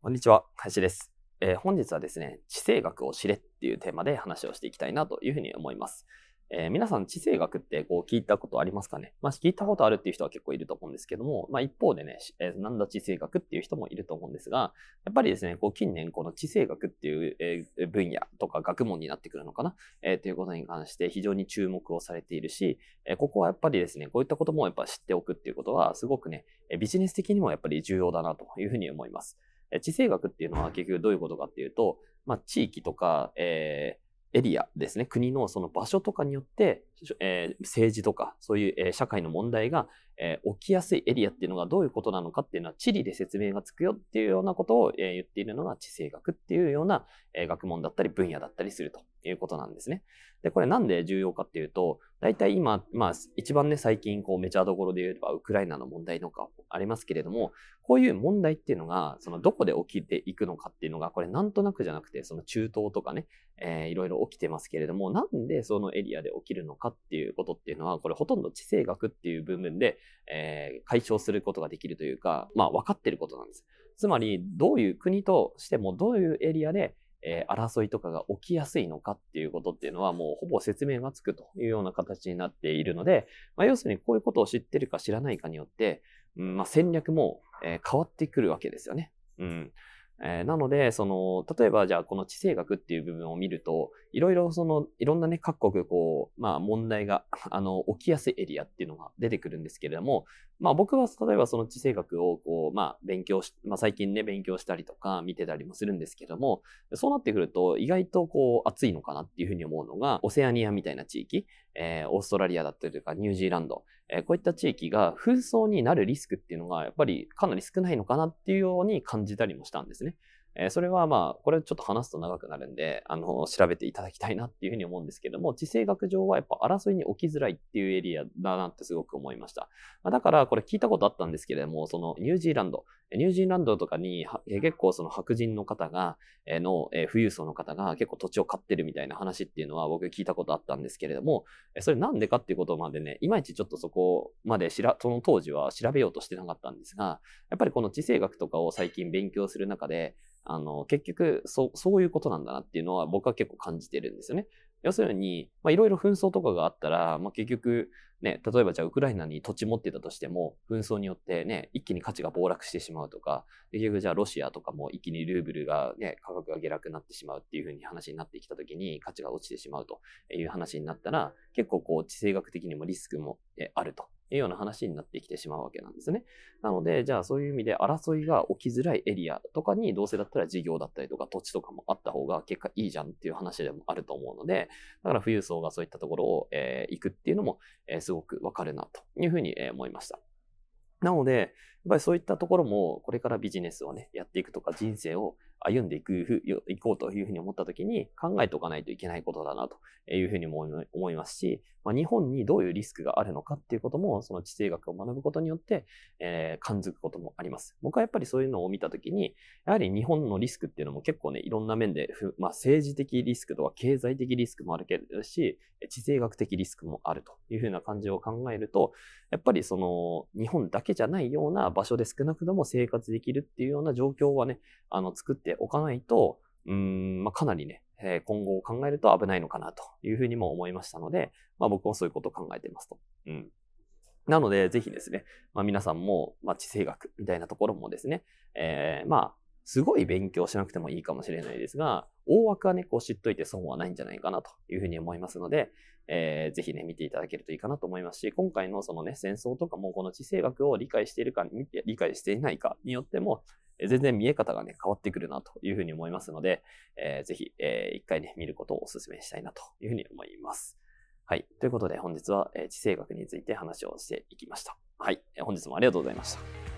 こんにちは林です、えー本日はですね地政学を知れっていうテーマで話をしていきたいなというふうに思います。えー皆さん、地政学ってこう聞いたことありますかね？まあ、聞いたことあるっていう人は結構いると思うんですけども、まあ、一方でね、えーなんだ地政学っていう人もいると思うんですが、やっぱりですね、こう近年、この地政学っていう、えー分野とか学問になってくるのかな、えーということに関して非常に注目をされているし、えーここはやっぱりですね、こういったこともやっぱ知っておくっていうことは、すごくね、ビジネス的にもやっぱり重要だなというふうに思います。地政学っていうのは結局どういうことかっていうと、まあ、地域とか、えーエリアですね、国のその場所とかによって、えー政治とか、そういう、えー社会の問題が、えー起きやすいエリアっていうのがどういうことなのかっていうのは、地理で説明がつくよっていうようなことを、え言っているのが地政学っていうような、え学問だったり分野だったりするということなんですね。で、これなんで重要かっていうと、大体今、まあ、一番ね、最近、こう、メジャーどころで言えば、ウクライナの問題とかありますけれども、こういう問題っていうのが、そのどこで起きていくのかっていうのが、これなんとなくじゃなくて、その中東とかね、えーいろいろ起きてますけれども、なんでそのエリアで起きるのかっていうことっていうのは、これほとんど地政学っていう部分で、えー解消することができるというか、まあ分かってることなんです。つまり、どういう国としてもどういうエリアで、えー争いとかが起きやすいのかっていうことっていうのはもうほぼ説明がつくというような形になっているので、まあ、要するにこういうことを知ってるか知らないかによって、うんまあ、戦略も、えー変わってくるわけですよね。うん。えーなので、その、例えばじゃあこの地政学っていう部分を見ると、いろいろその、いろんなね、各国こう、まあ問題が、あの、起きやすいエリアっていうのが出てくるんですけれども、まあ僕は例えばその地政学をこう、まあ勉強し、まあ最近ね、勉強したりとか見てたりもするんですけども、そうなってくると意外とこう、熱いのかなっていうふうに思うのが、オセアニアみたいな地域、えーオーストラリアだったりとかニュージーランド、えーこういった地域が紛争になるリスクっていうのがやっぱりかなり少ないのかなっていうように感じたりもしたんですね。えそれはまあ、これちょっと話すと長くなるんで、あの、調べていただきたいなっていうふうに思うんですけども、地政学上はやっぱ争いに起きづらいっていうエリアだなってすごく思いました。まだから、これ聞いたことあったんですけれども、そのニュージーランド、ニュージーランドとかにえ結構その白人の方が、えの、え富裕層の方が結構土地を買ってるみたいな話っていうのは僕聞いたことあったんですけれども、えそれなんでかっていうことまでね、いまいちちょっとそこまでしら、その当時は調べようとしてなかったんですが、やっぱりこの地政学とかを最近勉強する中で、あの、結局、そう、そういうことなんだなっていうのは僕は結構感じてるんですよね。要するに、まあ、いろいろ紛争とかがあったら、まあ、結局、ね、例えばじゃあウクライナに土地持ってたとしても、紛争によってね、一気に価値が暴落してしまうとか、結局じゃあロシアとかも一気にルーブルがね、価格が下落になってしまうっていう風に話になってきたときに価値が落ちてしまうという話になったら、結構こう地政学的にもリスクもあるというような話になってきてしまうわけなんですね。なので、じゃあそういう意味で争いが起きづらいエリアとかにどうせだったら事業だったりとか土地とかもあった方が結果いいじゃんっていう話でもあると思うので、だから富裕層がそういったところを、えー行くっていうのも、えーすごくわかるなというふうに、思いました。なので、ぱりそういったところも、これからビジネスをね、やっていくとか、人生を歩んでいくふ、いこうというふうに思ったときに、考えておかないといけないことだなというふうにも思いますし、まあ、日本にどういうリスクがあるのかっていうことも、その地政学を学ぶことによって、えー感づくこともあります。僕はやっぱりそういうのを見たときに、やはり日本のリスクっていうのも結構ね、いろんな面で、まあ、政治的リスクとか経済的リスクもあるけどし、地政学的リスクもあるというふうな感じを考えると、やっぱりその日本だけじゃないような場所で少なくとも生活できるっていうような状況はね、あの作っておかないと、うん、まあ、かなりね、え今後を考えると危ないのかなというふうにも思いましたので、まあ僕もそういうことを考えてますと。うん。なので、ぜひですね、まあ皆さんも、まあ地政学みたいなところもですね、えーまあ、すごい勉強しなくてもいいかもしれないですが、大枠はね、こう知っといて損はないんじゃないかなというふうに思いますので、えーぜひね、見ていただけるといいかなと思いますし、今回のそのね、戦争とかもこの地政学を理解しているか、理解していないかによっても、全然見え方がね、変わってくるなというふうに思いますので、えーぜひ、えー一回ね、見ることをお勧めしたいなというふうに思います。はい。ということで、本日は、えー地政学について話をしていきました。はい。本日もありがとうございました。